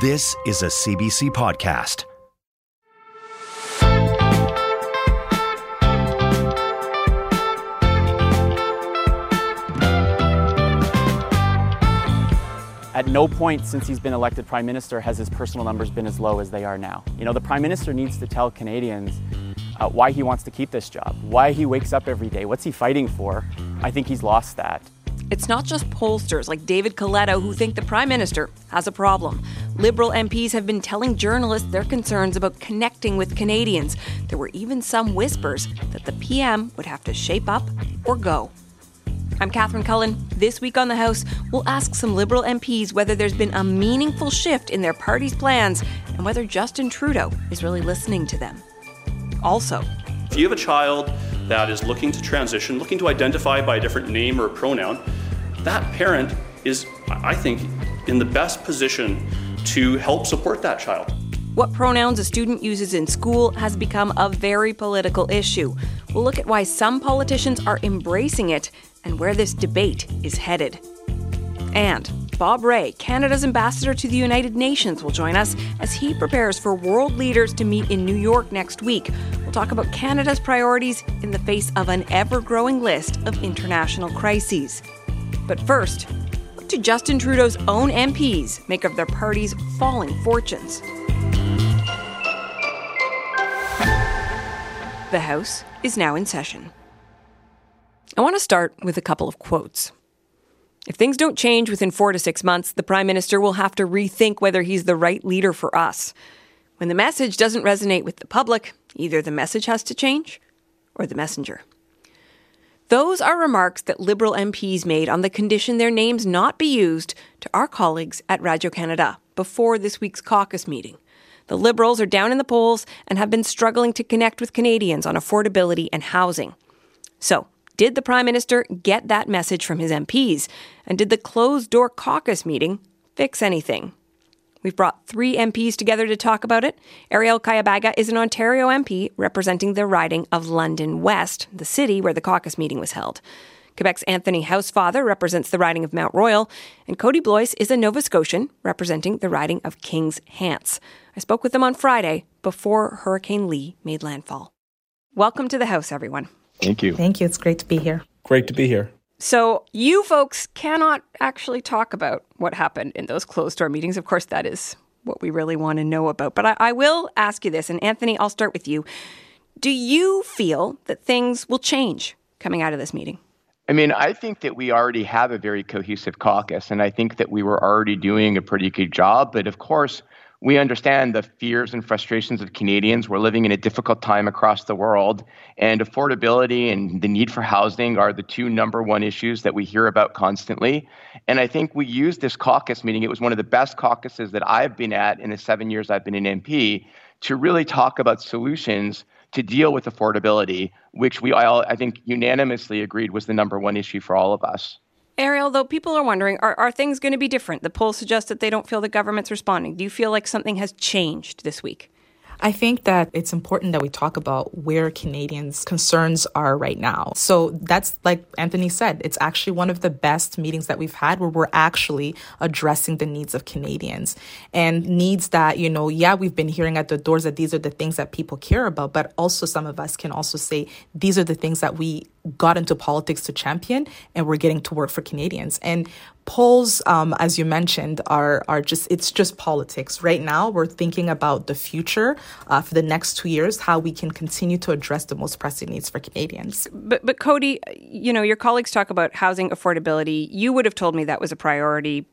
This is a CBC podcast. At no point since he's been elected prime minister has his personal numbers been as low as they are now. You know, the prime minister needs to tell Canadians uh, why he wants to keep this job, why he wakes up every day, what's he fighting for. I think he's lost that. It's not just pollsters like David Coletto who think the Prime Minister has a problem. Liberal MPs have been telling journalists their concerns about connecting with Canadians. There were even some whispers that the PM would have to shape up or go. I'm Catherine Cullen. This week on the House, we'll ask some Liberal MPs whether there's been a meaningful shift in their party's plans and whether Justin Trudeau is really listening to them. Also, if you have a child that is looking to transition, looking to identify by a different name or pronoun, that parent is, I think, in the best position to help support that child. What pronouns a student uses in school has become a very political issue. We'll look at why some politicians are embracing it and where this debate is headed. And Bob Rae, Canada's ambassador to the United Nations, will join us as he prepares for world leaders to meet in New York next week. We'll talk about Canada's priorities in the face of an ever growing list of international crises. But first, what do Justin Trudeau's own MPs make of their party's falling fortunes? The House is now in session. I want to start with a couple of quotes. If things don't change within four to six months, the Prime Minister will have to rethink whether he's the right leader for us. When the message doesn't resonate with the public, either the message has to change or the messenger. Those are remarks that Liberal MPs made on the condition their names not be used to our colleagues at Radio Canada before this week's caucus meeting. The Liberals are down in the polls and have been struggling to connect with Canadians on affordability and housing. So, did the Prime Minister get that message from his MPs? And did the closed door caucus meeting fix anything? We've brought three MPs together to talk about it. Arielle Kayabaga is an Ontario MP representing the riding of London West, the city where the caucus meeting was held. Quebec's Anthony Housefather represents the riding of Mount Royal, and Kody Blois is a Nova Scotian representing the riding of Kings Hants. I spoke with them on Friday before Hurricane Lee made landfall. Welcome to the House, everyone. Thank you. Thank you. It's great to be here. Great to be here. So, you folks cannot actually talk about what happened in those closed door meetings. Of course, that is what we really want to know about. But I, I, will ask you this, and Anthony, I'll start with you. Do you feel that things will change coming out of this meeting? I mean, I think that we already have a very cohesive caucus, and I think that we were already doing a pretty good job. But of course, we understand the fears and frustrations of Canadians. We're living in a difficult time across the world, and affordability and the need for housing are the two number one issues that we hear about constantly. And I think we used this caucus meeting, it was one of the best caucuses that I've been at in the seven years I've been an MP, to really talk about solutions to deal with affordability, which we all, I think, unanimously agreed was the number one issue for all of us. Arielle, though people are wondering, are, are things going to be different? The polls suggest that they don't feel the government's responding. Do you feel like something has changed this week? I think that it's important that we talk about where Canadians' concerns are right now. So that's like Anthony said, it's actually one of the best meetings that we've had where we're actually addressing the needs of Canadians and needs that, you know, yeah, we've been hearing at the doors that these are the things that people care about, but also some of us can also say these are the things that we got into politics to champion and we're getting to work for Canadians. And polls, um, as you mentioned, are are just it's just politics. Right now, we're thinking about the future uh, for the next two years, how we can continue to address the most pressing needs for Canadians. But but Kody, you know, your colleagues talk about housing affordability. You would have told me that was a priority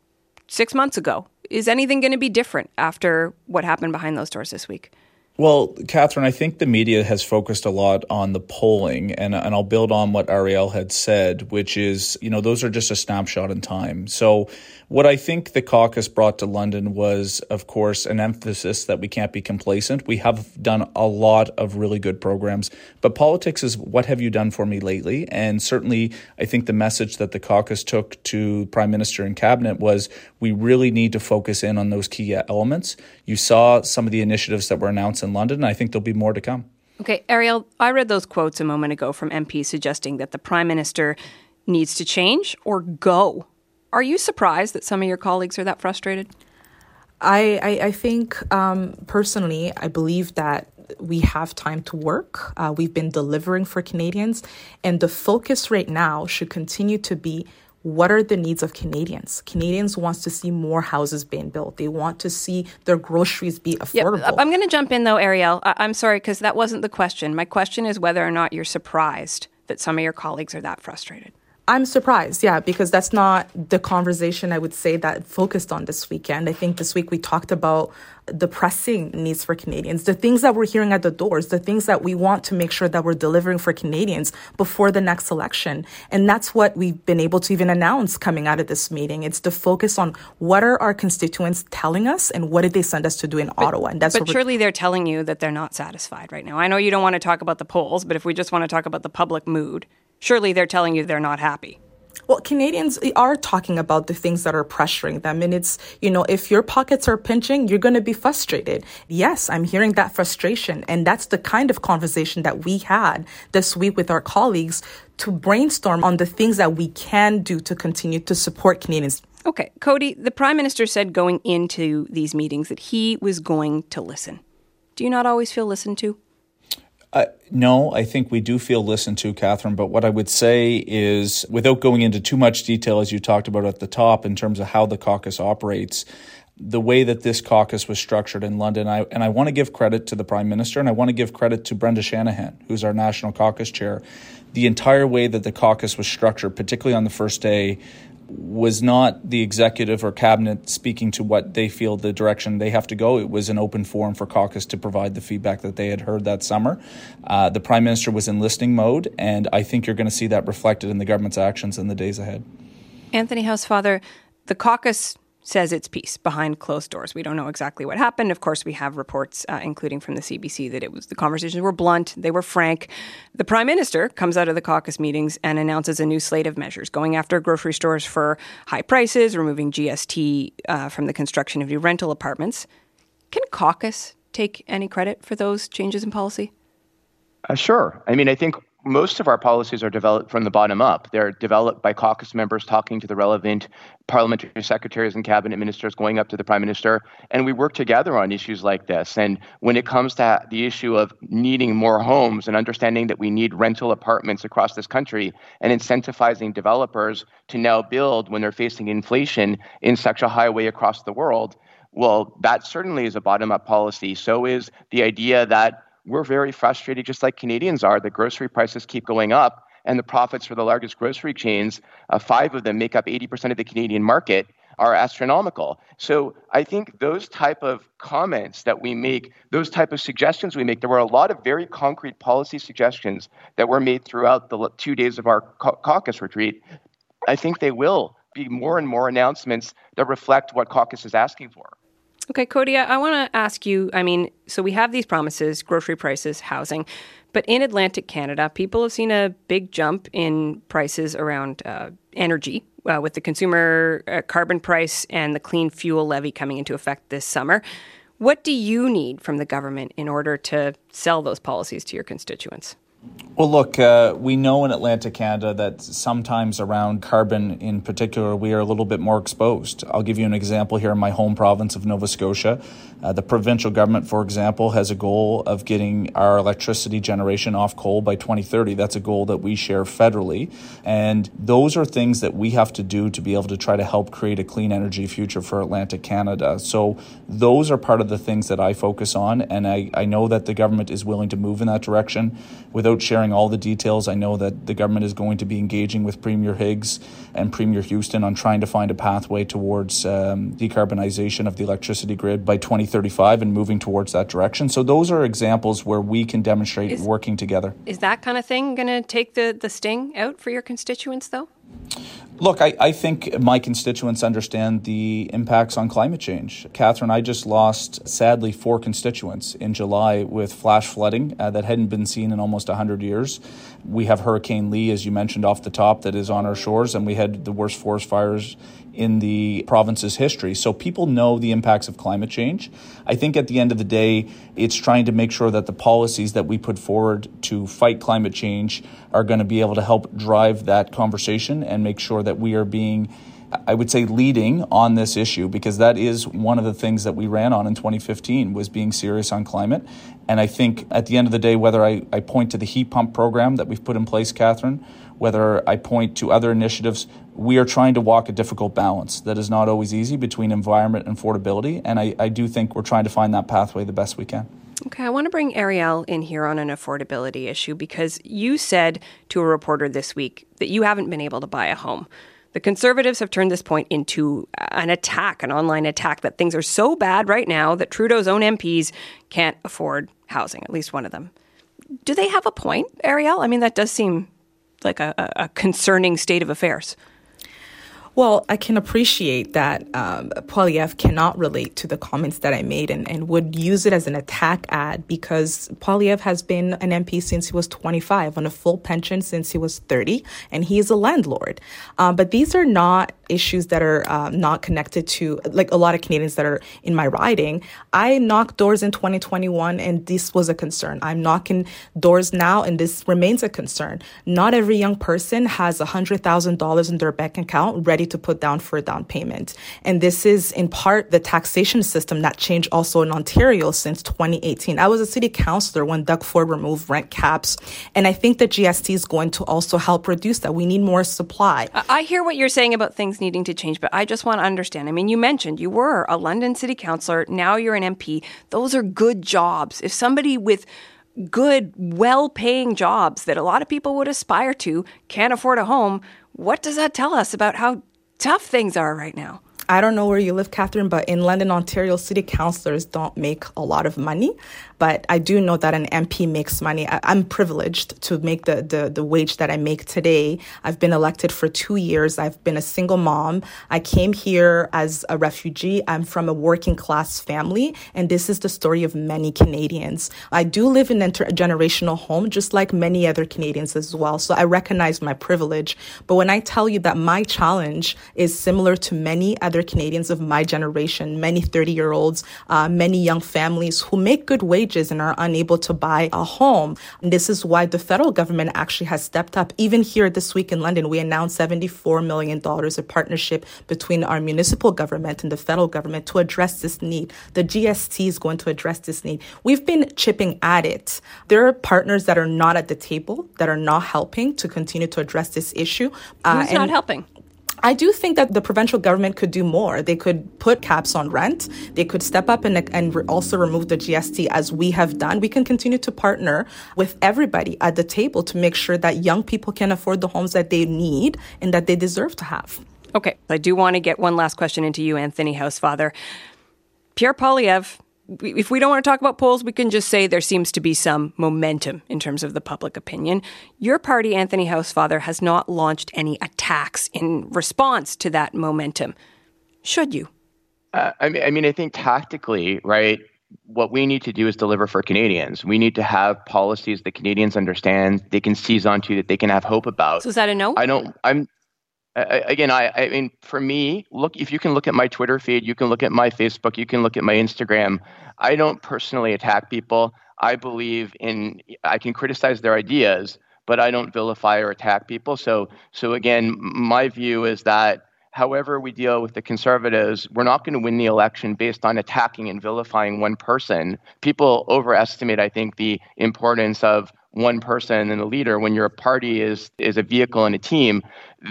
six months ago. Is anything going to be different after what happened behind those doors this week? Well, Catherine, I think the media has focused a lot on the polling, and, and I'll build on what Arielle had said, which is, you know, those are just a snapshot in time. So what I think the caucus brought to London was, of course, an emphasis that we can't be complacent. We have done a lot of really good programs, but politics is what have you done for me lately? And certainly, I think the message that the caucus took to Prime Minister and Cabinet was we really need to focus in on those key elements. You saw some of the initiatives that were announced in London, and I think there'll be more to come. Okay, Arielle, I read those quotes a moment ago from MPs suggesting that the Prime Minister needs to change or go are you surprised that some of your colleagues are that frustrated? I, I, I think um, personally, I believe that we have time to work. Uh, we've been delivering for Canadians, and the focus right now should continue to be what are the needs of Canadians? Canadians wants to see more houses being built. They want to see their groceries be affordable. Yep. I'm going to jump in though, Arielle. I- I'm sorry because that wasn't the question. My question is whether or not you're surprised that some of your colleagues are that frustrated. I'm surprised, yeah, because that's not the conversation I would say that focused on this weekend. I think this week we talked about the pressing needs for Canadians, the things that we're hearing at the doors, the things that we want to make sure that we're delivering for Canadians before the next election. And that's what we've been able to even announce coming out of this meeting. It's the focus on what are our constituents telling us and what did they send us to do in but, Ottawa. And that's but surely they're telling you that they're not satisfied right now. I know you don't want to talk about the polls, but if we just want to talk about the public mood, surely they're telling you they're not happy. Well, Canadians are talking about the things that are pressuring them. And it's, you know, if your pockets are pinching, you're going to be frustrated. Yes, I'm hearing that frustration. And that's the kind of conversation that we had this week with our colleagues to brainstorm on the things that we can do to continue to support Canadians. Okay, Kody, the Prime Minister said going into these meetings that he was going to listen. Do you not always feel listened to? Uh, no, I think we do feel listened to, Catherine. But what I would say is, without going into too much detail, as you talked about at the top, in terms of how the caucus operates, the way that this caucus was structured in London, I, and I want to give credit to the Prime Minister, and I want to give credit to Brenda Shanahan, who's our National Caucus Chair. The entire way that the caucus was structured, particularly on the first day, was not the executive or cabinet speaking to what they feel the direction they have to go. It was an open forum for caucus to provide the feedback that they had heard that summer. Uh, the prime minister was in listening mode, and I think you're going to see that reflected in the government's actions in the days ahead. Anthony Housefather, the caucus says its piece behind closed doors. We don't know exactly what happened. Of course, we have reports, uh, including from the CBC, that it was the conversations were blunt, they were frank. The prime minister comes out of the caucus meetings and announces a new slate of measures, going after grocery stores for high prices, removing GST uh, from the construction of new rental apartments. Can caucus take any credit for those changes in policy? Uh, sure. I mean, I think most of our policies are developed from the bottom up. They're developed by caucus members talking to the relevant parliamentary secretaries and cabinet ministers, going up to the prime minister, and we work together on issues like this. And when it comes to the issue of needing more homes and understanding that we need rental apartments across this country and incentivizing developers to now build when they're facing inflation in such a high way across the world, well, that certainly is a bottom up policy. So is the idea that we're very frustrated, just like Canadians are, that grocery prices keep going up and the profits for the largest grocery chains, uh, five of them make up 80% of the Canadian market, are astronomical. So I think those type of comments that we make, those type of suggestions we make, there were a lot of very concrete policy suggestions that were made throughout the two days of our caucus retreat. I think they will be more and more announcements that reflect what caucus is asking for. Okay, Kody, I want to ask you. I mean, so we have these promises grocery prices, housing, but in Atlantic Canada, people have seen a big jump in prices around uh, energy uh, with the consumer uh, carbon price and the clean fuel levy coming into effect this summer. What do you need from the government in order to sell those policies to your constituents? Well, look, uh, we know in Atlantic Canada that sometimes around carbon in particular, we are a little bit more exposed. I'll give you an example here in my home province of Nova Scotia. Uh, the provincial government, for example, has a goal of getting our electricity generation off coal by 2030. That's a goal that we share federally. And those are things that we have to do to be able to try to help create a clean energy future for Atlantic Canada. So those are part of the things that I focus on. And I, I know that the government is willing to move in that direction without sharing all the details. I know that the government is going to be engaging with Premier Higgs and Premier Houston on trying to find a pathway towards um, decarbonization of the electricity grid by 2035 and moving towards that direction. So those are examples where we can demonstrate is, working together. Is that kind of thing going to take the, the sting out for your constituents, though? Look, I, I think my constituents understand the impacts on climate change. Catherine, I just lost, sadly, four constituents in July with flash flooding uh, that hadn't been seen in almost 100 years. We have Hurricane Lee, as you mentioned off the top, that is on our shores, and we had the worst forest fires in the province's history. So people know the impacts of climate change. I think at the end of the day, it's trying to make sure that the policies that we put forward to fight climate change are going to be able to help drive that conversation and make sure that we are being I would say, leading on this issue because that is one of the things that we ran on in 2015 was being serious on climate. And I think at the end of the day, whether I, I point to the heat pump program that we've put in place, Catherine, whether I point to other initiatives, we are trying to walk a difficult balance that is not always easy between environment and affordability. And I, I do think we're trying to find that pathway the best we can. Okay, I want to bring Arielle in here on an affordability issue because you said to a reporter this week that you haven't been able to buy a home. The conservatives have turned this point into an attack, an online attack, that things are so bad right now that Trudeau's own MPs can't afford housing, at least one of them. Do they have a point, Arielle? I mean, that does seem like a, a concerning state of affairs. Well, I can appreciate that um, Poilievre cannot relate to the comments that I made and, and would use it as an attack ad because Poilievre has been an MP since he was 25 on a full pension since he was 30, and he is a landlord. Um, but these are not issues that are uh, not connected to like a lot of Canadians that are in my riding. I knocked doors in 2021 and this was a concern. I'm knocking doors now and this remains a concern. Not every young person has $100,000 in their bank account ready to put down for a down payment. And this is in part the taxation system that changed also in Ontario since 2018. I was a city councillor when Doug Ford removed rent caps. And I think the GST is going to also help reduce that. We need more supply. I hear what you're saying about things needing to change, but I just want to understand. I mean, you mentioned you were a London city councillor, now you're an MP. Those are good jobs. If somebody with good, well paying jobs that a lot of people would aspire to can't afford a home, what does that tell us about how tough things are right now? I don't know where you live, Catherine, but in London, Ontario, city councillors don't make a lot of money but I do know that an MP makes money. I, am privileged to make the, the, the wage that I make today. I've been elected for two years. I've been a single mom. I came here as a refugee. I'm from a working class family, and this is the story of many Canadians. I do live in an intergenerational home, just like many other Canadians as well. So I recognize my privilege. But when I tell you that my challenge is similar to many other Canadians of my generation, many 30 year olds, uh, many young families who make good wages wages and are unable to buy a home. And this is why the federal government actually has stepped up. Even here this week in London, we announced $74 million of partnership between our municipal government and the federal government to address this need. The GST is going to address this need. We've been chipping at it. There are partners that are not at the table, that are not helping to continue to address this issue. Uh, Who's not helping? I do think that the provincial government could do more. They could put caps on rent. They could step up and, and also remove the GST as we have done. We can continue to partner with everybody at the table to make sure that young people can afford the homes that they need and that they deserve to have. Okay, I do want to get one last question into you, Anthony Housefather. Pierre Poilievre if we don't want to talk about polls, we can just say there seems to be some momentum in terms of the public opinion. Your party, Anthony Housefather, has not launched any attacks in response to that momentum. Should you? Uh, I, mean, I mean, I think tactically, right? What we need to do is deliver for Canadians. We need to have policies that Canadians understand, they can seize onto, that they can have hope about. So is that a no? I don't. I'm again, I, I mean, for me, look, if you can look at my Twitter feed, you can look at my Facebook, you can look at my Instagram. I don't personally attack people. I believe in, I can criticize their ideas, but I don't vilify or attack people. So, so again, my view is that however we deal with the conservatives, we're not going to win the election based on attacking and vilifying one person. People overestimate, I think, the importance of one person and a leader when your party is is a vehicle and a team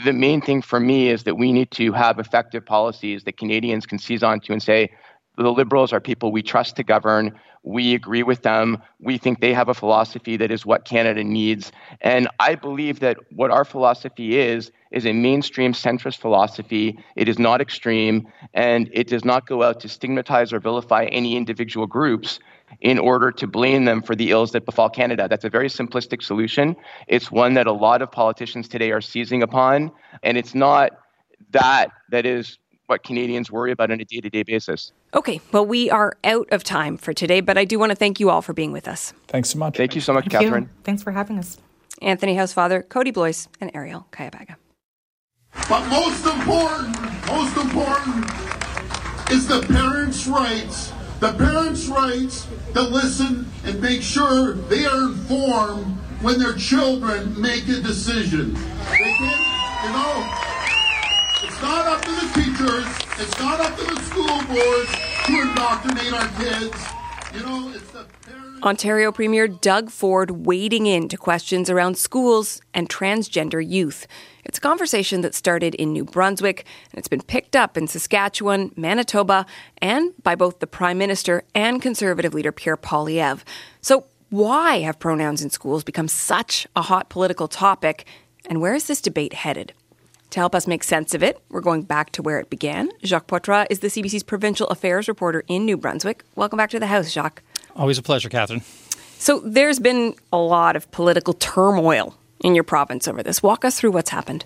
the main thing for me is that we need to have effective policies that canadians can seize onto and say the liberals are people we trust to govern. We agree with them. We think they have a philosophy that is what canada needs. And i believe that what our philosophy is is a mainstream centrist philosophy. It is not extreme and it does not go out to stigmatize or vilify any individual groups in order to blame them for the ills that befall Canada. That's a very simplistic solution. It's one that a lot of politicians today are seizing upon, and it's not that that is what Canadians worry about on a day to day basis. Okay, well, we are out of time for today, but I do want to thank you all for being with us. Thanks so much. Thank you so much, thank Catherine. You. Thanks for having us. Anthony Housefather, Kody Blois, and Arielle Kayabaga. But most important, most important is the parents' rights. The parents' rights to listen and make sure they are informed when their children make a decision. They can, you know, it's not up to the teachers, it's not up to the school boards to indoctrinate our kids. You know, it's the parents. Ontario Premier Doug Ford wading into questions around schools and transgender youth. It's a conversation that started in New Brunswick and it's been picked up in Saskatchewan, Manitoba, and by both the Prime Minister and Conservative leader Pierre Poilievre. So, why have pronouns in schools become such a hot political topic, and where is this debate headed? To help us make sense of it, we're going back to where it began. Jacques Poitras is the CBC's provincial affairs reporter in New Brunswick. Welcome back to the House, Jacques. Always a pleasure, Catherine. So, there's been a lot of political turmoil in your province over this. Walk us through what's happened.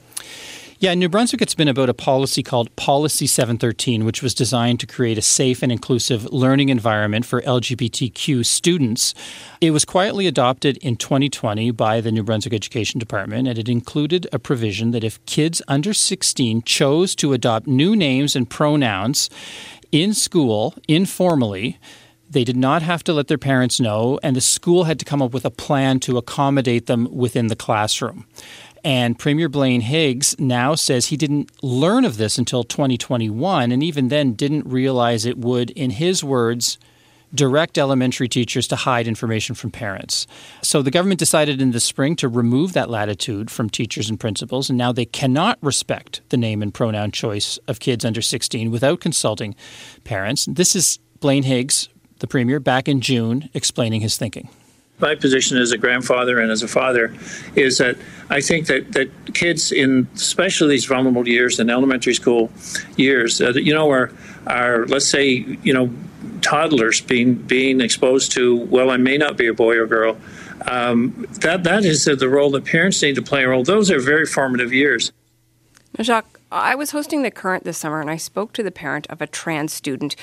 Yeah, in New Brunswick, it's been about a policy called Policy 713, which was designed to create a safe and inclusive learning environment for LGBTQ students. It was quietly adopted in 2020 by the New Brunswick Education Department, and it included a provision that if kids under 16 chose to adopt new names and pronouns in school informally, they did not have to let their parents know, and the school had to come up with a plan to accommodate them within the classroom. And Premier Blaine Higgs now says he didn't learn of this until 2021, and even then didn't realize it would, in his words, direct elementary teachers to hide information from parents. So the government decided in the spring to remove that latitude from teachers and principals, and now they cannot respect the name and pronoun choice of kids under 16 without consulting parents. This is Blaine Higgs, the premier, back in June, explaining his thinking my position as a grandfather and as a father is that I think that, that kids in especially these vulnerable years in elementary school years, uh, you know, are are let's say you know toddlers being being exposed to well, I may not be a boy or girl. Um, that that is the role that parents need to play a role. Those are very formative years. Jacques, I was hosting the current this summer, and I spoke to the parent of a trans student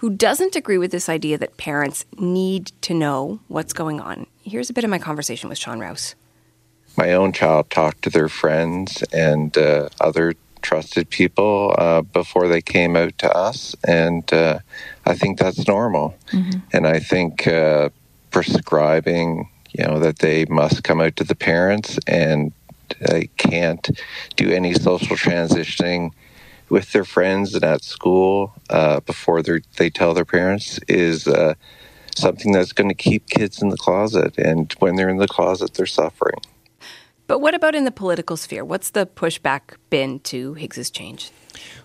who doesn't agree with this idea that parents need to know what's going on. Here's a bit of my conversation with Sean Rouse. My own child talked to their friends and uh, other trusted people uh, before they came out to us, and uh, I think that's normal. Mm-hmm. And I think uh, prescribing, you know, that they must come out to the parents and they can't do any social transitioning with their friends and at school uh, before they tell their parents is uh, something that's going to keep kids in the closet. And when they're in the closet, they're suffering. But what about in the political sphere? What's the pushback been to Higgs's change?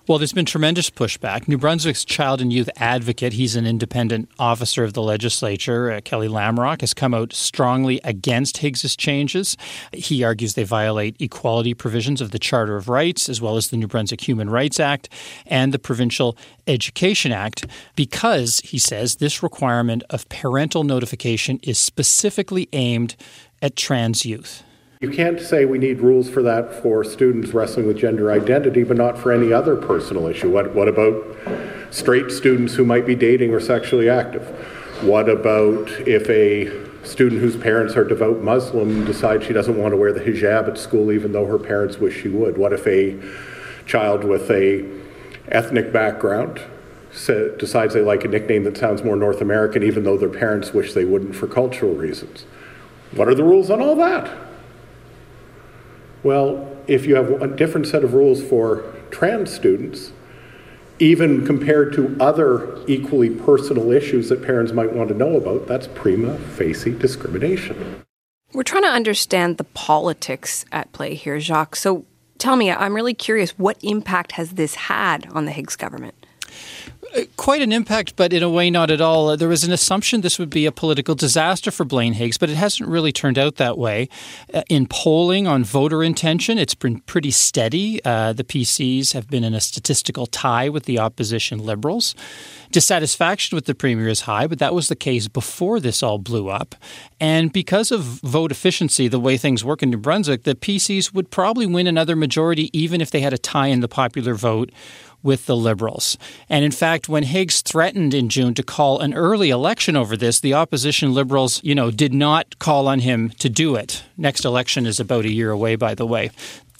Well, there's been tremendous pushback. New Brunswick's child and youth advocate, he's an independent officer of the legislature, uh, Kelly Lamrock, has come out strongly against Higgs's changes. He argues they violate equality provisions of the Charter of Rights, as well as the New Brunswick Human Rights Act and the Provincial Education Act, because, he says, this requirement of parental notification is specifically aimed at trans youth. You can't say we need rules for that for students wrestling with gender identity, but not for any other personal issue. What, what about straight students who might be dating or sexually active? What about if a student whose parents are devout Muslim decides she doesn't want to wear the hijab at school even though her parents wish she would? What if a child with a ethnic background decides they like a nickname that sounds more North American even though their parents wish they wouldn't for cultural reasons? What are the rules on all that? Well, if you have a different set of rules for trans students, even compared to other equally personal issues that parents might want to know about, that's prima facie discrimination. We're trying to understand the politics at play here, Jacques. So tell me, I'm really curious, what impact has this had on the Higgs government? Quite an impact, but in a way not at all. There was an assumption this would be a political disaster for Blaine Higgs, but it hasn't really turned out that way. Uh, in polling on voter intention, it's been pretty steady. Uh, the PCs have been in a statistical tie with the opposition Liberals. Dissatisfaction with the Premier is high, but that was the case before this all blew up. And because of vote efficiency, the way things work in New Brunswick, the PCs would probably win another majority even if they had a tie in the popular vote with the Liberals. And in fact, when Higgs threatened in June to call an early election over this, the opposition Liberals, you know, did not call on him to do it. Next election is about a year away, by the way.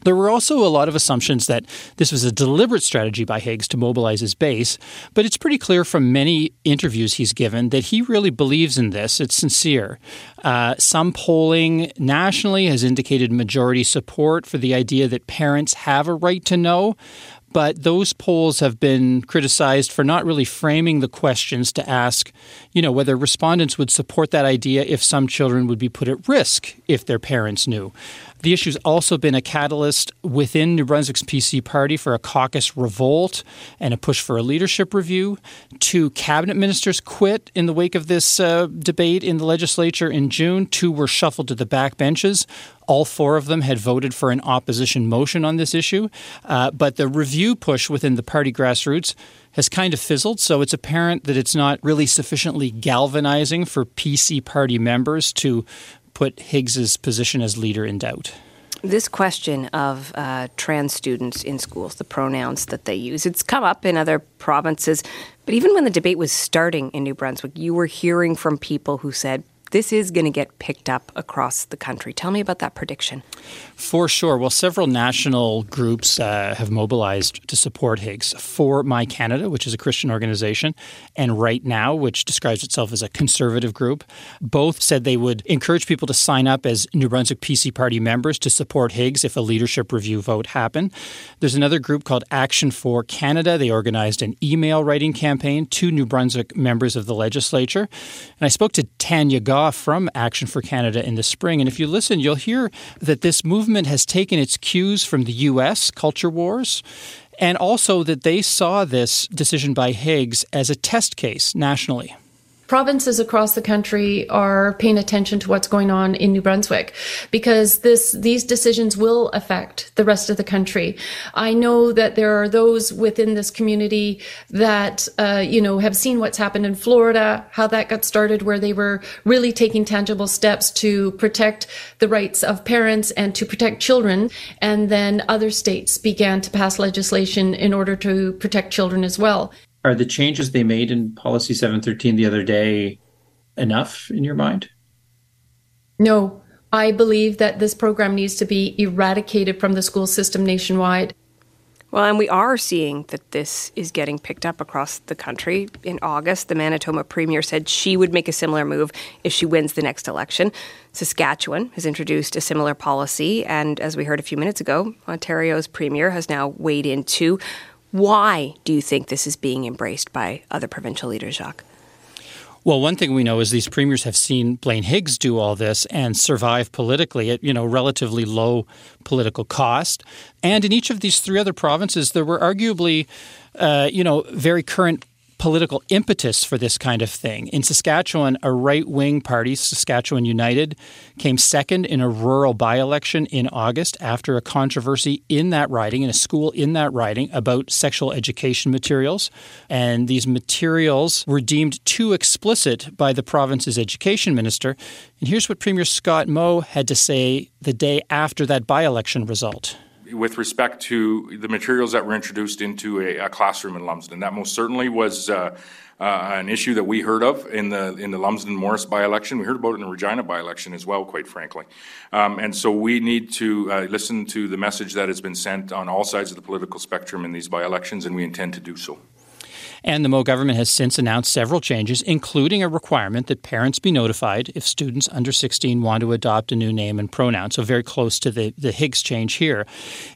There were also a lot of assumptions that this was a deliberate strategy by Higgs to mobilize his base, but it's pretty clear from many interviews he's given that he really believes in this. It's sincere. Uh, some polling nationally has indicated majority support for the idea that parents have a right to know, but those polls have been criticized for not really framing the questions to ask, you know, whether respondents would support that idea if some children would be put at risk if their parents knew. The issue's also been a catalyst within New Brunswick's PC party for a caucus revolt and a push for a leadership review. Two cabinet ministers quit in the wake of this uh, debate in the legislature in June. Two were shuffled to the back benches. All four of them had voted for an opposition motion on this issue. Uh, but the review push within the party grassroots has kind of fizzled, so it's apparent that it's not really sufficiently galvanizing for PC party members to put Higgs's position as leader in doubt. This question of uh, trans students in schools, the pronouns that they use, it's come up in other provinces. But even when the debate was starting in New Brunswick, you were hearing from people who said, this is going to get picked up across the country. Tell me about that prediction. For sure. Well, several national groups uh, have mobilized to support Higgs. For My Canada, which is a Christian organization, and Right Now, which describes itself as a conservative group, both said they would encourage people to sign up as New Brunswick PC Party members to support Higgs if a leadership review vote happened. There's another group called Action for Canada. They organized an email writing campaign to New Brunswick members of the legislature. And I spoke to Tanya From Action for Canada in the spring. And if you listen, you'll hear that this movement has taken its cues from the U.S. culture wars and also that they saw this decision by Higgs as a test case nationally provinces across the country are paying attention to what's going on in New Brunswick because this these decisions will affect the rest of the country. I know that there are those within this community that uh, you know have seen what's happened in Florida, how that got started, where they were really taking tangible steps to protect the rights of parents and to protect children, and then other states began to pass legislation in order to protect children as well are the changes they made in policy 713 the other day enough in your mind? No. I believe that this program needs to be eradicated from the school system nationwide. Well, and we are seeing that this is getting picked up across the country. In August, the Manitoba Premier said she would make a similar move if she wins the next election. Saskatchewan has introduced a similar policy, and as we heard a few minutes ago, Ontario's Premier has now weighed in too. Why do you think this is being embraced by other provincial leaders, Jacques? Well, one thing we know is these premiers have seen Blaine Higgs do all this and survive politically at you know relatively low political cost. And in each of these three other provinces, there were arguably, uh, you know, very current political impetus for this kind of thing. In Saskatchewan, a right wing party, Saskatchewan United, came second in a rural by election in August after a controversy in that riding, in a school in that riding, about sexual education materials. And these materials were deemed too explicit by the province's education minister. And here's what Premier Scott Moe had to say the day after that by election result with respect to the materials that were introduced into a, a classroom in Lumsden. That most certainly was uh, uh, an issue that we heard of in the in the Lumsden Morse by-election. We heard about it in the Regina by-election as well, quite frankly. Um, and so we need to uh, listen to the message that has been sent on all sides of the political spectrum in these by-elections, and we intend to do so. And the Moe government has since announced several changes, including a requirement that parents be notified if students under 16 want to adopt a new name and pronoun. So, very close to the, the Higgs change here.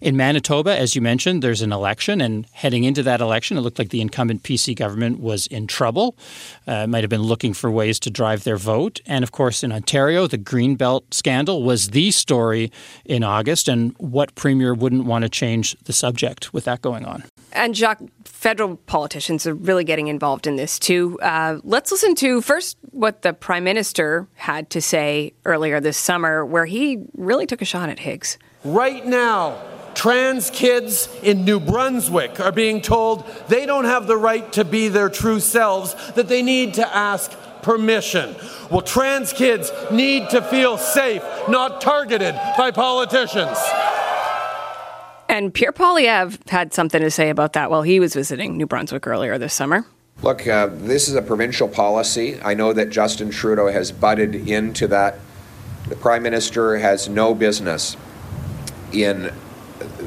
In Manitoba, as you mentioned, there's an election, and heading into that election, it looked like the incumbent PC government was in trouble. Uh, might have been looking for ways to drive their vote. And of course, in Ontario, the Greenbelt scandal was the story in August, and what premier wouldn't want to change the subject with that going on? And Jacques, federal politicians are really getting involved in this too. Uh, let's listen to first what the prime minister had to say earlier this summer, where he really took a shot at Higgs. Right now, trans kids in New Brunswick are being told they don't have the right to be their true selves, that they need to ask permission. Well, trans kids need to feel safe, not targeted by politicians. And Pierre Poilievre had something to say about that while he was visiting New Brunswick earlier this summer. Look, uh, this is a provincial policy. I know that Justin Trudeau has butted into that. The Prime Minister has no business in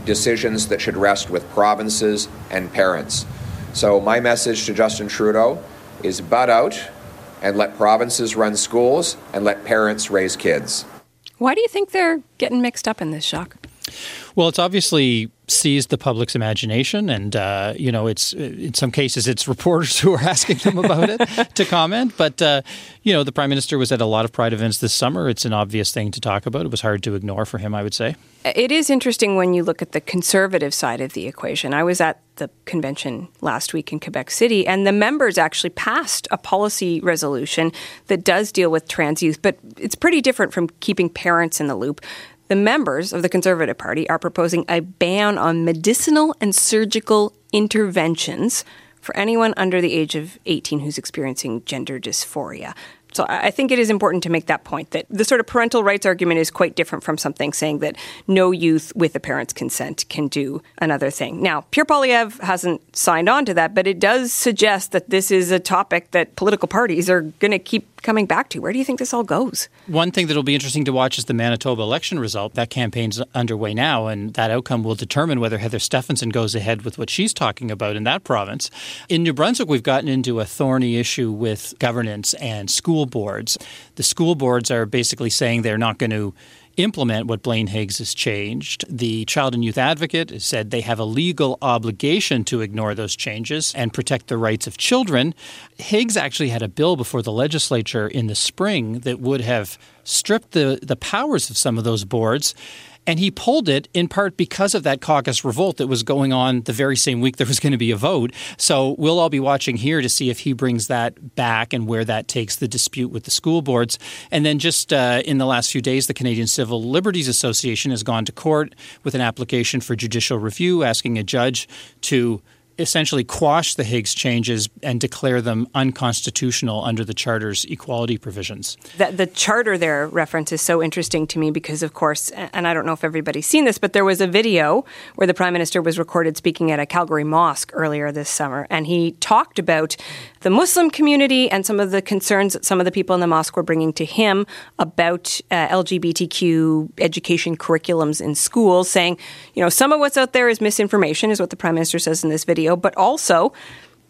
decisions that should rest with provinces and parents. So, my message to Justin Trudeau is butt out and let provinces run schools and let parents raise kids. Why do you think they're getting mixed up in this, Jacques? Well, it's obviously seized the public's imagination, and uh, you know, it's in some cases it's reporters who are asking them about it to comment. But uh, you know, the prime minister was at a lot of Pride events this summer. It's an obvious thing to talk about. It was hard to ignore for him, I would say. It is interesting when you look at the conservative side of the equation. I was at the convention last week in Quebec City, and the members actually passed a policy resolution that does deal with trans youth, but it's pretty different from keeping parents in the loop. The members of the Conservative Party are proposing a ban on medicinal and surgical interventions for anyone under the age of 18 who's experiencing gender dysphoria. So I think it is important to make that point that the sort of parental rights argument is quite different from something saying that no youth with a parent's consent can do another thing. Now, Pierre Poilievre hasn't signed on to that, but it does suggest that this is a topic that political parties are going to keep coming back to. Where do you think this all goes? One thing that'll be interesting to watch is the Manitoba election result. That campaign's underway now, and that outcome will determine whether Heather Stefanson goes ahead with what she's talking about in that province. In New Brunswick, we've gotten into a thorny issue with governance and school boards. The school boards are basically saying they're not going to implement what Blaine Higgs has changed. The Child and Youth Advocate said they have a legal obligation to ignore those changes and protect the rights of children. Higgs actually had a bill before the legislature in the spring that would have stripped the, the powers of some of those boards and he pulled it in part because of that caucus revolt that was going on the very same week there was going to be a vote. So we'll all be watching here to see if he brings that back and where that takes the dispute with the school boards. And then just uh, in the last few days, the Canadian Civil Liberties Association has gone to court with an application for judicial review asking a judge to essentially quash the Higgs changes and declare them unconstitutional under the Charter's equality provisions. The, the Charter there reference is so interesting to me because, of course, and I don't know if everybody's seen this, but there was a video where the Prime Minister was recorded speaking at a Calgary mosque earlier this summer, and he talked about the Muslim community and some of the concerns that some of the people in the mosque were bringing to him about uh, LGBTQ education curriculums in schools, saying, you know, some of what's out there is misinformation, is what the Prime Minister says in this video but also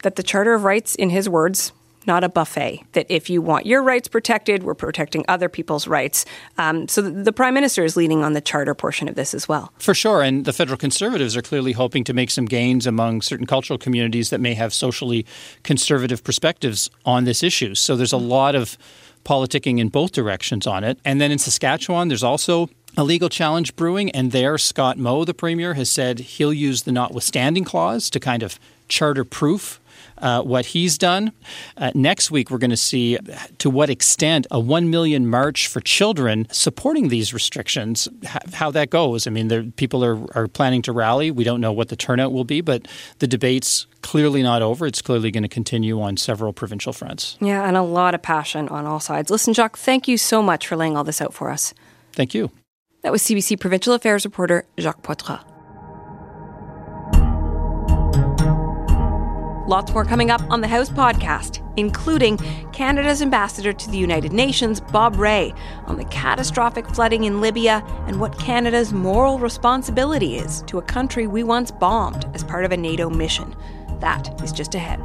that the Charter of Rights, in his words, not a buffet. That if you want your rights protected, we're protecting other people's rights. Um, so the Prime Minister is leaning on the charter portion of this as well. For sure. And the federal conservatives are clearly hoping to make some gains among certain cultural communities that may have socially conservative perspectives on this issue. So there's a lot of politicking in both directions on it. And then in Saskatchewan, there's also a legal challenge brewing, and there Scott Moe, the premier, has said he'll use the notwithstanding clause to kind of charter proof uh, what he's done. Uh, next week, we're going to see to what extent a 1 million march for children supporting these restrictions, how that goes. I mean, people are, are planning to rally. We don't know what the turnout will be, but the debate's clearly not over. It's clearly going to continue on several provincial fronts. Yeah, and a lot of passion on all sides. Listen, Jacques, thank you so much for laying all this out for us. Thank you. That was CBC Provincial Affairs reporter Jacques Poitras. Lots more coming up on the House podcast, including Canada's ambassador to the United Nations, Bob Rae, on the catastrophic flooding in Libya and what Canada's moral responsibility is to a country we once bombed as part of a NATO mission. That is just ahead.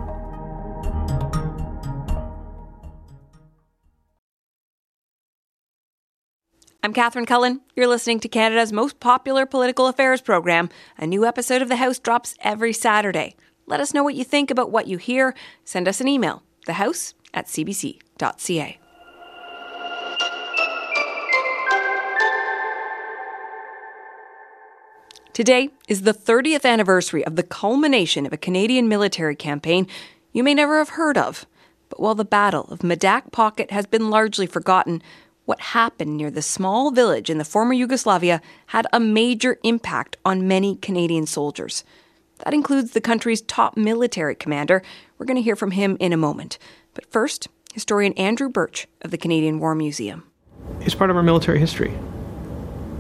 I'm Catherine Cullen. You're listening to Canada's most popular political affairs program. A new episode of The House drops every Saturday. Let us know what you think about what you hear. Send us an email, thehouse at cbc.ca. Today is the 30th anniversary of the culmination of a Canadian military campaign you may never have heard of. But while the Battle of Medak Pocket has been largely forgotten, what happened near the small village in the former Yugoslavia had a major impact on many Canadian soldiers. That includes the country's top military commander. We're going to hear from him in a moment. But first, historian Andrew Burtch of the Canadian War Museum. It's part of our military history.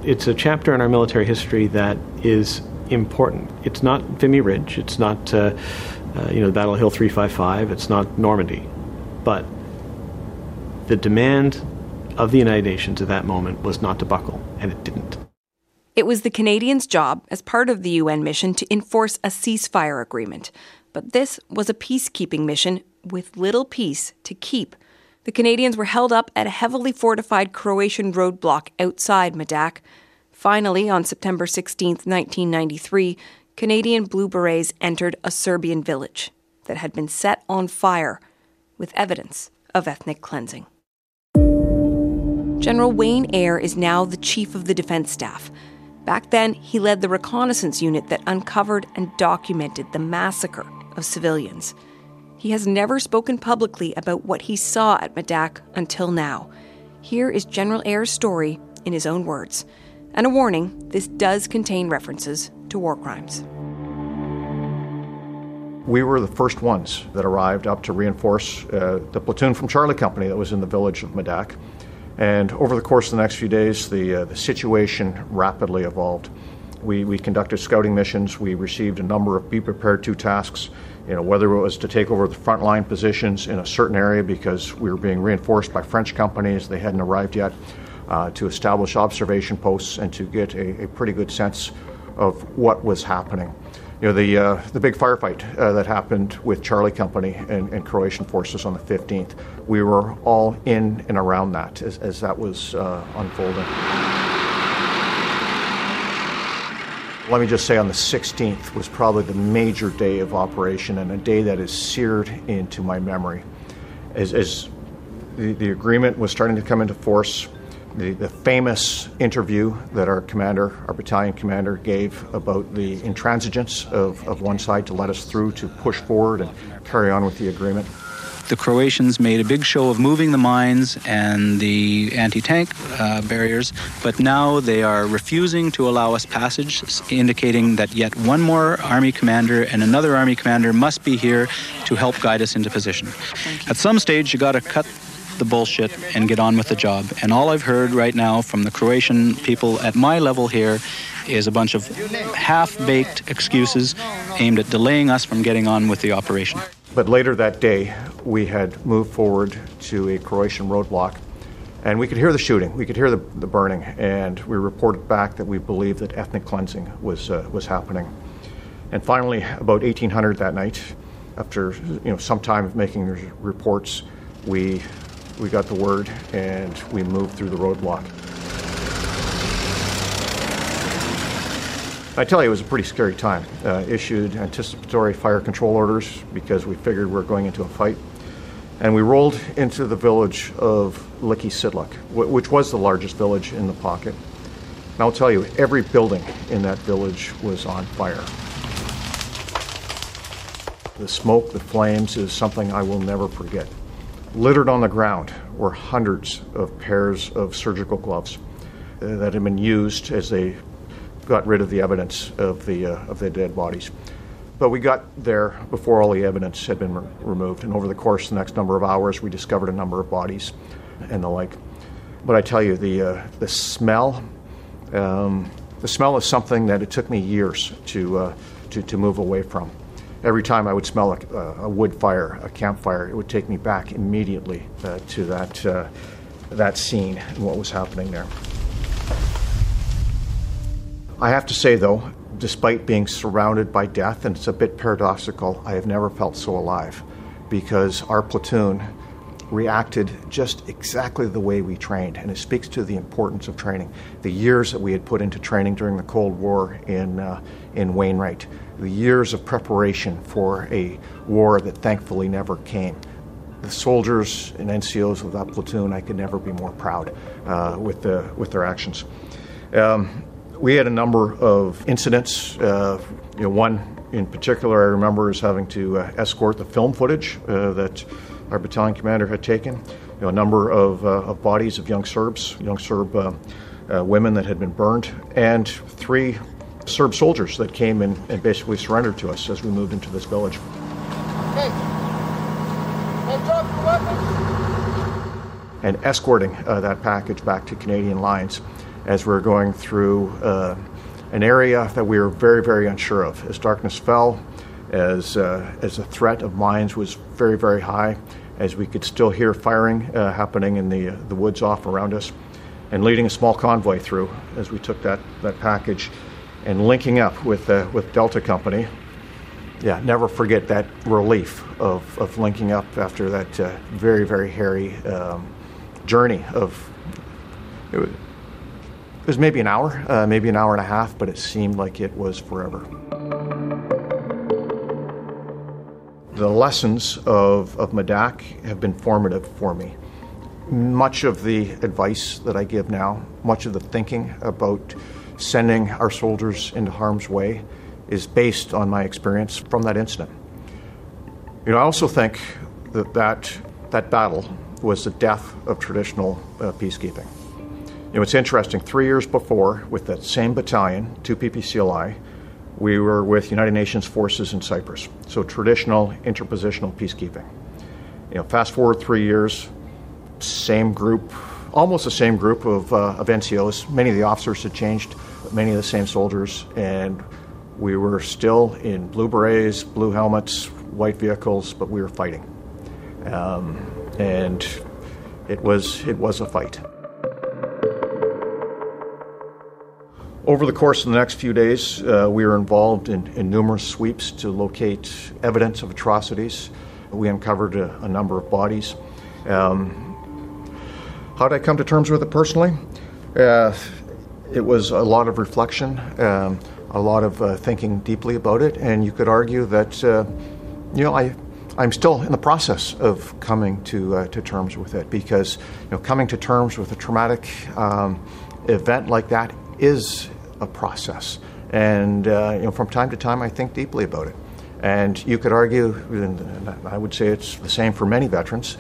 It's a chapter in our military history that is important. It's not Vimy Ridge, it's not uh, uh, you know Battle Hill 355, it's not Normandy, but the demand of the United Nations at that moment was not to buckle, and it didn't. It was the Canadians' job, as part of the UN mission, to enforce a ceasefire agreement. But this was a peacekeeping mission with little peace to keep. The Canadians were held up at a heavily fortified Croatian roadblock outside Medak. Finally, on September 16, 1993, Canadian Blue Berets entered a Serbian village that had been set on fire with evidence of ethnic cleansing. General Wayne Eyre is now the chief of the defense staff. Back then, he led the reconnaissance unit that uncovered and documented the massacre of civilians. He has never spoken publicly about what he saw at Medak until now. Here is General Eyre's story in his own words. And a warning this does contain references to war crimes. We were the first ones that arrived up to reinforce uh, the platoon from Charlie Company that was in the village of Medak. And over the course of the next few days, the, uh, the situation rapidly evolved. We, we conducted scouting missions. We received a number of Be Prepared to tasks, you know, whether it was to take over the frontline positions in a certain area because we were being reinforced by French companies, they hadn't arrived yet, uh, to establish observation posts and to get a, a pretty good sense of what was happening you know, the, uh, the big firefight uh, that happened with Charlie Company and, and, Croatian forces on the 15th, we were all in and around that as, as that was uh, unfolding. Let me just say on the 16th was probably the major day of operation and a day that is seared into my memory. As, as the, the agreement was starting to come into force, the, the famous interview that our commander, our battalion commander, gave about the intransigence of, of one side to let us through to push forward and carry on with the agreement. The Croatians made a big show of moving the mines and the anti tank uh, barriers, but now they are refusing to allow us passage, indicating that yet one more Army commander and another Army commander must be here to help guide us into position. At some stage, you got to cut the bullshit and get on with the job. And all I've heard right now from the Croatian people at my level here is a bunch of half baked excuses aimed at delaying us from getting on with the operation. But later that day, we had moved forward to a Croatian roadblock. And we could hear the shooting, we could hear the, the burning, and we reported back that we believed that ethnic cleansing was, uh, was happening. And finally, about 1800 that night, after you know some time of making reports, we we got the word and we moved through the roadblock. I tell you, it was a pretty scary time. Uh, issued anticipatory fire control orders because we figured we were going into a fight. And we rolled into the village of Lički Čitluk, which was the largest village in the pocket. And I'll tell you, every building in that village was on fire. The smoke, the flames is something I will never forget. Littered on the ground were hundreds of pairs of surgical gloves that had been used as they got rid of the evidence of the, uh, of the dead bodies. But we got there before all the evidence had been re- removed, and over the course of the next number of hours, we discovered a number of bodies and the like. But I tell you, the, uh, the smell, um, the smell is something that it took me years to, uh, to, to move away from every time I would smell a, a, wood fire, a campfire, it would take me back immediately uh, to that, uh, that scene and what was happening there. I have to say, though, despite being surrounded by death, and it's a bit paradoxical, I have never felt so alive because our platoon reacted just exactly the way we trained, and it speaks to the importance of training. The years that we had put into training during the Cold War in, uh, in Wainwright, the years of preparation for a war that thankfully never came. The soldiers and NCOs of that platoon, I could never be more proud uh, with, the, with their actions. Um, we had a number of incidents. Uh, you know, one in particular I remember is having to uh, escort the film footage uh, that our battalion commander had taken. You know, a number of, uh, of bodies of young Serbs, young Serb uh, uh, women that had been burned, and three Serb soldiers that came and, and basically surrendered to us as we moved into this village. And escorting uh, that package back to Canadian lines as we are going through uh, an area that we were very, very unsure of. As darkness fell, as, uh, as the threat of mines was very, very high, as we could still hear firing uh, happening in the, uh, the woods off around us, and leading a small convoy through as we took that, that package and linking up with, uh, with Delta Company. Yeah, never forget that relief of, of linking up after that very, very hairy um, journey of. It was maybe an hour, uh, maybe an hour and a half, but it seemed like it was forever. The lessons of, of Medak have been formative for me. Much of the advice that I give now, much of the thinking about sending our soldiers into harm's way is based on my experience from that incident. You know, I also think that that, that battle was the death of traditional uh, peacekeeping. You know, it's interesting, three years before, with that same battalion, 2 PPCLI, we were with United Nations forces in Cyprus. So traditional interpositional peacekeeping. You know, fast forward three years, same group, almost the same group of, uh, of NCOs. Many of the officers had changed, but many of the same soldiers, and we were still in blue berets, blue helmets, white vehicles, but we were fighting. Um, and it was, it was a fight. Over the course of the next few days, uh, we were involved in, in, numerous sweeps to locate evidence of atrocities. We uncovered a, a number of bodies. Um, how did I come to terms with it personally? Uh, it was a lot of reflection, um, a lot of uh, thinking deeply about it, and you could argue that, uh, you know, I, I'm still in the process of coming to, uh, to terms with it because, you know, coming to terms with a traumatic um, event like that is a process. And uh, you know, from time to time, I think deeply about it. And you could argue, and I would say it's the same for many veterans.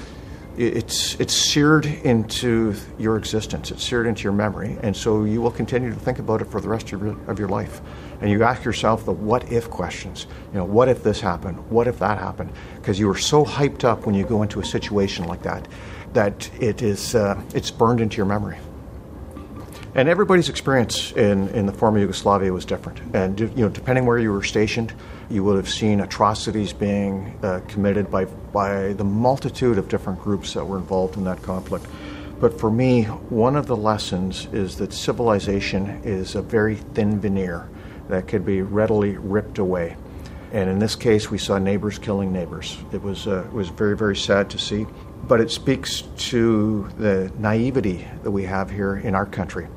It's it's seared into your existence. It's seared into your memory, and so you will continue to think about it for the rest of your, of your life. And you ask yourself the what if questions. You know, what if this happened? What if that happened? Because you are so hyped up when you go into a situation like that, that it is uh, it's burned into your memory. And everybody's experience in, in the former Yugoslavia was different. And you know, depending where you were stationed, you would have seen atrocities being uh, committed by, by the multitude of different groups that were involved in that conflict. But for me, one of the lessons is that civilization is a very thin veneer that could be readily ripped away. And in this case, we saw neighbors killing neighbors. It was, uh, it was very, very sad to see. But it speaks to the naivety that we have here in our country.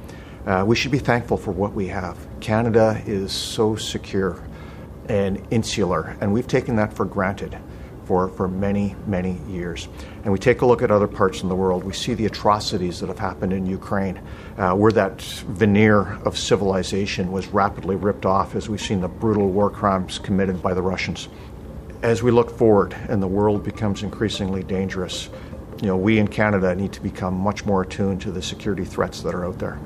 Uh, we should be thankful for what we have. Canada is so secure and insular, and we've taken that for granted for, for many, many years. And we take a look at other parts in the world, we see the atrocities that have happened in Ukraine, uh, where that veneer of civilization was rapidly ripped off as we've seen the brutal war crimes committed by the Russians. As we look forward and the world becomes increasingly dangerous, you know, we in Canada need to become much more attuned to the security threats that are out there.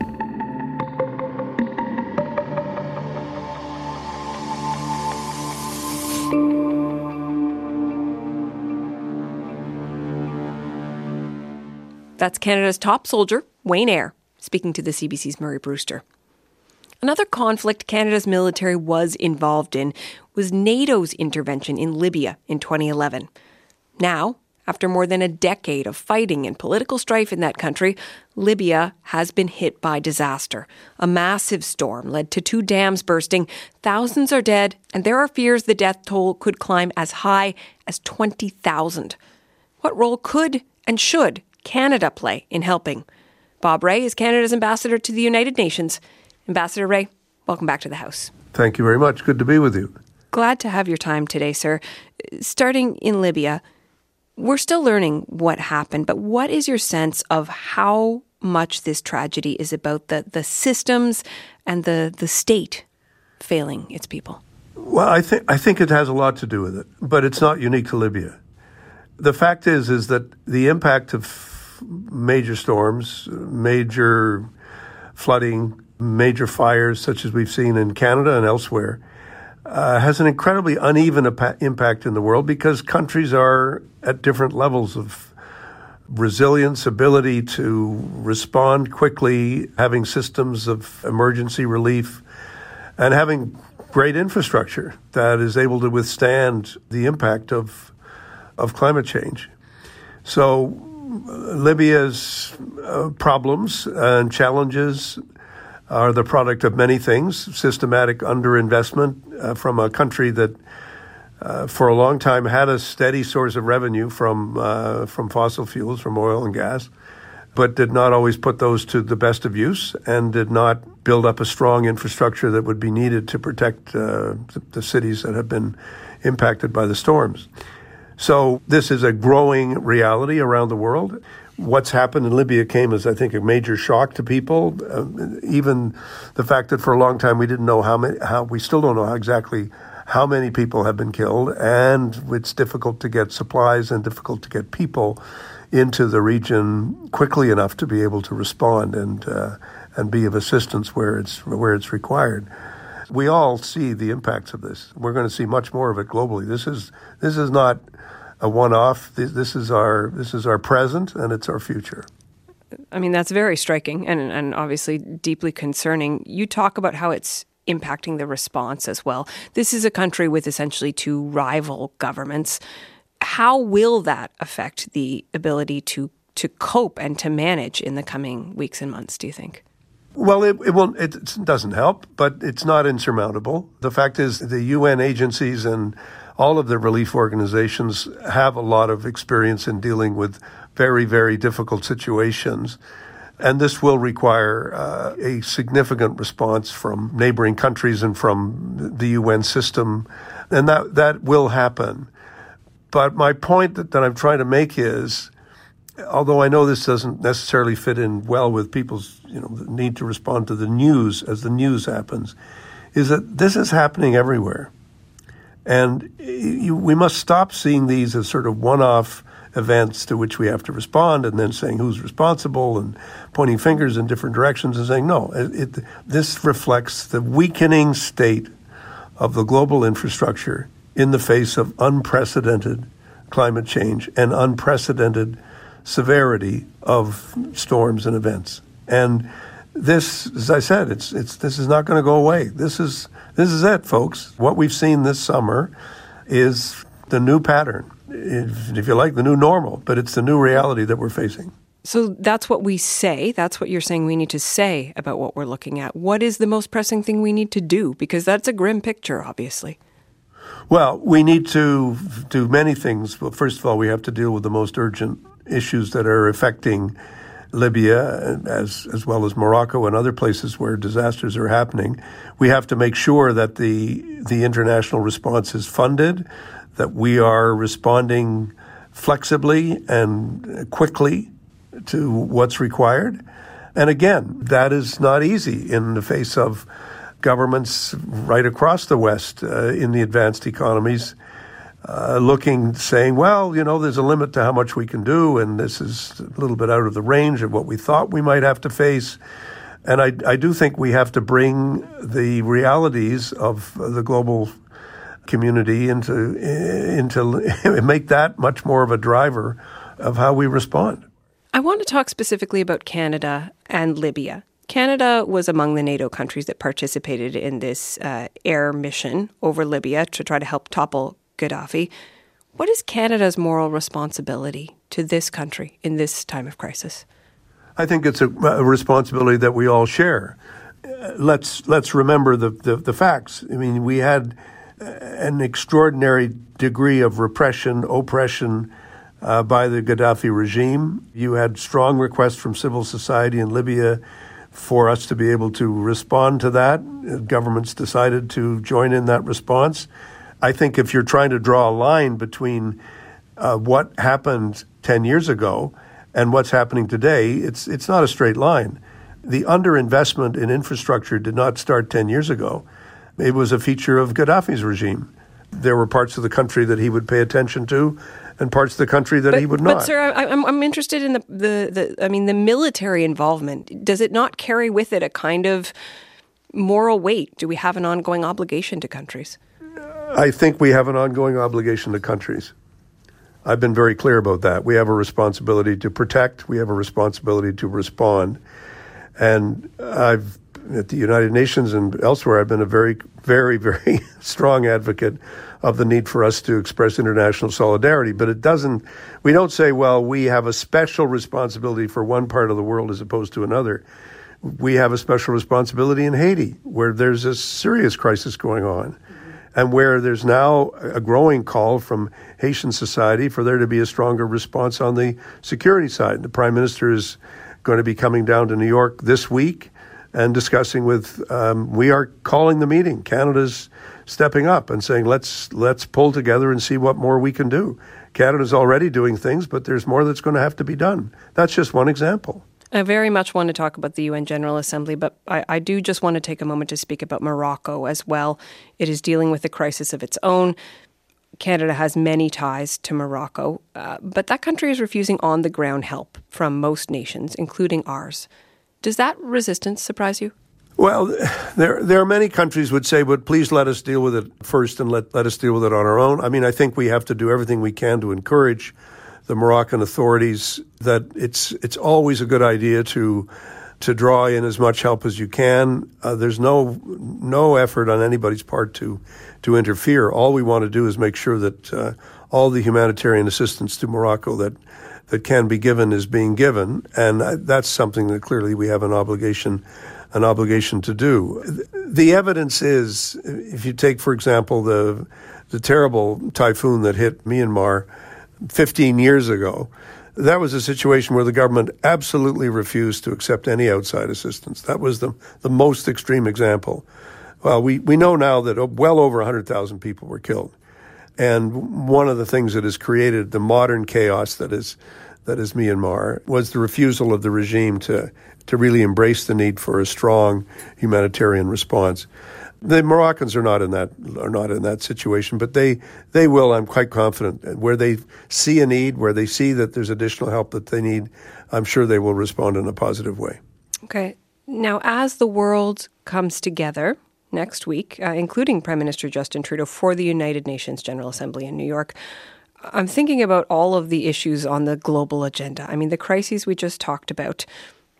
That's Canada's top soldier, Wayne Eyre, speaking to the CBC's Murray Brewster. Another conflict Canada's military was involved in was NATO's intervention in Libya in 2011. Now, after more than a decade of fighting and political strife in that country, Libya has been hit by disaster. A massive storm led to two dams bursting, thousands are dead, and there are fears the death toll could climb as high as 20,000. What role could and should Canada play in helping? Bob Rae is Canada's ambassador to the United Nations. Ambassador Rae, welcome back to the House. Thank you very much. Good to be with you. Glad to have your time today, sir. Starting in Libya, we're still learning what happened, but what is your sense of how much this tragedy is about the, the systems and the, the state failing its people? Well, I think I think it has a lot to do with it, but it's not unique to Libya. The fact is is that the impact of major storms, major flooding, major fires, such as we've seen in Canada and elsewhere, uh, has an incredibly uneven impact in the world because countries are at different levels of resilience, ability to respond quickly, having systems of emergency relief, and having great infrastructure that is able to withstand the impact of of climate change. So Libya's uh, problems and challenges are the product of many things systematic underinvestment uh, from a country that uh, for a long time had a steady source of revenue from uh, from fossil fuels, from oil and gas, but did not always put those to the best of use and did not build up a strong infrastructure that would be needed to protect uh, the, the cities that have been impacted by the storms. So this is a growing reality around the world. What's happened in Libya came as, I think, a major shock to people. Uh, even the fact that for a long time we didn't know how many, how we still don't know how exactly how many people have been killed, and it's difficult to get supplies and difficult to get people into the region quickly enough to be able to respond and uh, and be of assistance where it's where it's required. We all see the impacts of this. We're going to see much more of it globally. This is this is not a one-off. This, this is our this is our present and it's our future. I mean, that's very striking and, and obviously deeply concerning. You talk about how it's impacting the response as well. This is a country with essentially two rival governments. How will that affect the ability to to cope and to manage in the coming weeks and months? Do you think? Well, it, it won't. It doesn't help, but it's not insurmountable. The fact is, the UN agencies and all of the relief organizations have a lot of experience in dealing with very, very difficult situations. And this will require uh, a significant response from neighboring countries and from the UN system. And that, that will happen. But my point that, that I'm trying to make is although I know this doesn't necessarily fit in well with people's you know need to respond to the news as the news happens, is that this is happening everywhere. And you, we must stop seeing these as sort of one off events to which we have to respond and then saying who's responsible and pointing fingers in different directions and saying, no, it, it, this reflects the weakening state of the global infrastructure in the face of unprecedented climate change and unprecedented severity of storms and events. And this, as I said, it's, it's, this is not going to go away. This is this is it, folks. What we've seen this summer is the new pattern, if, if you like, the new normal, but it's the new reality that we're facing. So that's what we say. That's what you're saying we need to say about what we're looking at. What is the most pressing thing we need to do? Because that's a grim picture, obviously. Well, we need to do many things. But first of all, we have to deal with the most urgent issues that are affecting Libya, as as well as Morocco and other places where disasters are happening, we have to make sure that the the international response is funded, that we are responding flexibly and quickly to what's required. And again, that is not easy in the face of governments right across the West uh, in the advanced economies uh, looking, saying, well, you know, there's a limit to how much we can do, and this is a little bit out of the range of what we thought we might have to face. And I, I do think we have to bring the realities of the global community into into make that much more of a driver of how we respond. I want to talk specifically about Canada and Libya. Canada was among the NATO countries that participated in this uh, air mission over Libya to try to help topple Gaddafi. What is Canada's moral responsibility to this country in this time of crisis? I think it's a, a responsibility that we all share. Uh, let's let's remember the, the, the facts. I mean, we had uh, an extraordinary degree of repression, oppression uh, by the Gaddafi regime. You had strong requests from civil society in Libya for us to be able to respond to that. Governments decided to join in that response. I think if you're trying to draw a line between uh, what happened 10 years ago and what's happening today, it's, it's not a straight line. The underinvestment in infrastructure did not start 10 years ago. It was a feature of Gaddafi's regime. There were parts of the country that he would pay attention to, and parts of the country that but, he would not. But, sir, I, I'm, I'm interested in the, the, the, I mean, the military involvement. Does it not carry with it a kind of moral weight? Do we have an ongoing obligation to countries? I think we have an ongoing obligation to countries. I've been very clear about that. We have a responsibility to protect, we have a responsibility to respond. And I've, at the United Nations and elsewhere, I've been a very, very, very strong advocate of the need for us to express international solidarity. But it doesn't, we don't say, well, we have a special responsibility for one part of the world as opposed to another. We have a special responsibility in Haiti, where there's a serious crisis going on and where there's now a growing call from Haitian society for there to be a stronger response on the security side. The Prime Minister is going to be coming down to New York this week and discussing with. Um, we are calling the meeting. Canada's stepping up and saying let's let's pull together and see what more we can do. Canada's already doing things, but there's more that's going to have to be done. That's just one example. I very much want to talk about the UN General Assembly, but I, I, do just want to take a moment to speak about Morocco as well. It is dealing with a crisis of its own. Canada has many ties to Morocco, uh, but that country is refusing on the ground help from most nations, including ours. Does that resistance surprise you? Well, there there are many countries would say, but please let us deal with it first and let, let us deal with it on our own. I mean, I think we have to do everything we can to encourage the Moroccan authorities that it's it's always a good idea to to draw in as much help as you can. Uh, there's no no effort on anybody's part to to interfere. All we want to do is make sure that uh, all the humanitarian assistance to Morocco that that can be given is being given, and uh, that's something that clearly we have an obligation an obligation to do. The evidence is, if you take, for example, the the terrible typhoon that hit Myanmar 15 years ago, that was a situation where the government absolutely refused to accept any outside assistance. That was the, the most extreme example. Well, we, we know now that uh, well over 100,000 people were killed. And one of the things that has created the modern chaos that is, that is Myanmar was the refusal of the regime to, to really embrace the need for a strong humanitarian response. The Moroccans are not in that are not in that situation, but they they will. I'm quite confident where they see a need, where they see that there's additional help that they need. I'm sure they will respond in a positive way. Okay. Now, as the world comes together next week, uh, including Prime Minister Justin Trudeau for the United Nations General Assembly in New York, I'm thinking about all of the issues on the global agenda. I mean, the crises we just talked about,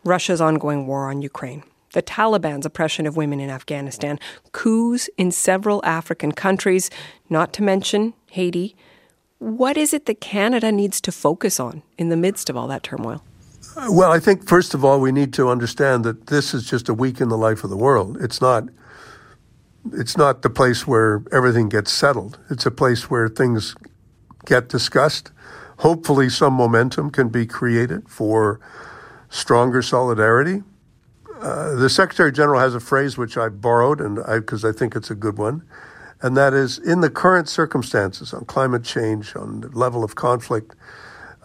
Russia's ongoing war on Ukraine, the Taliban's oppression of women in Afghanistan, coups in several African countries, not to mention Haiti. What is it that Canada needs to focus on in the midst of all that turmoil? Uh, well, I think first of all we need to understand that this is just a week in the life of the world. It's not it's not the place where everything gets settled. It's a place where things get discussed. Hopefully some momentum can be created for stronger solidarity uh, the Secretary General has a phrase which I borrowed, and because I, I, think it's a good one, and that is in the current circumstances on climate change, on the level of conflict,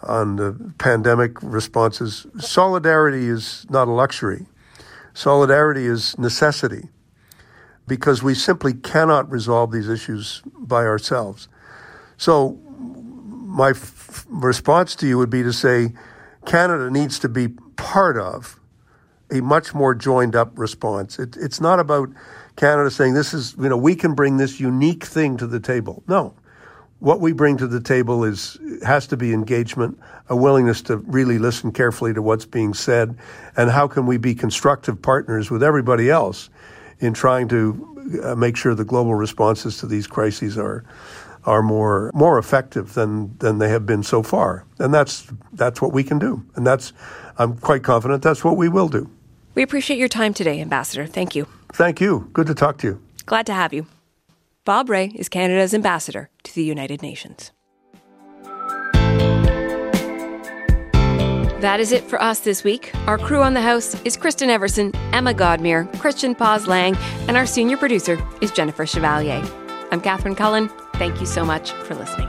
on the pandemic responses, solidarity is not a luxury. Solidarity is necessity because we simply cannot resolve these issues by ourselves. So, my f- response to you would be to say Canada needs to be part of a much more joined up response. It, it's not about Canada saying this is, you know, we can bring this unique thing to the table. No. What we bring to the table is has to be engagement, a willingness to really listen carefully to what's being said, and how can we be constructive partners with everybody else in trying to uh, make sure the global responses to these crises are are more more effective than than they have been so far. And that's that's what we can do. And that's I'm quite confident that's what we will do. We appreciate your time today, Ambassador. Thank you. Thank you. Good to talk to you. Glad to have you. Bob Rae is Canada's ambassador to the United Nations. That is it for us this week. Our crew on the house is Kristen Everson, Emma Godmere, Christian Paas-Lang, and our senior producer is Jennifer Chevalier. I'm Catherine Cullen. Thank you so much for listening.